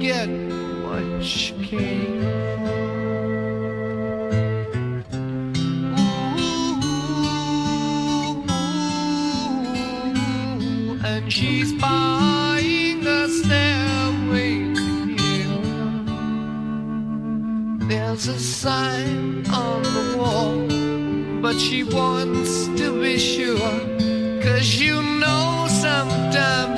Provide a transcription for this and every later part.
get what she came for. Ooh, and she's buying the stairway to heaven. There's a sign on the wall, but she wants to be sure. Cause you know sometimes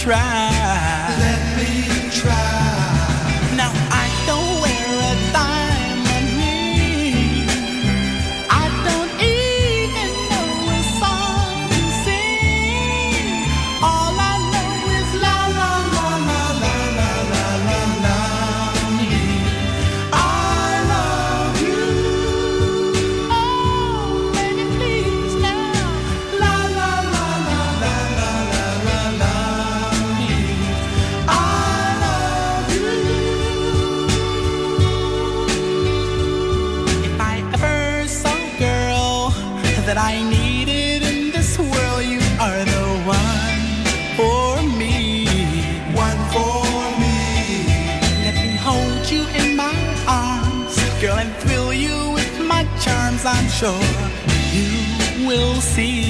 try. see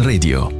Radio.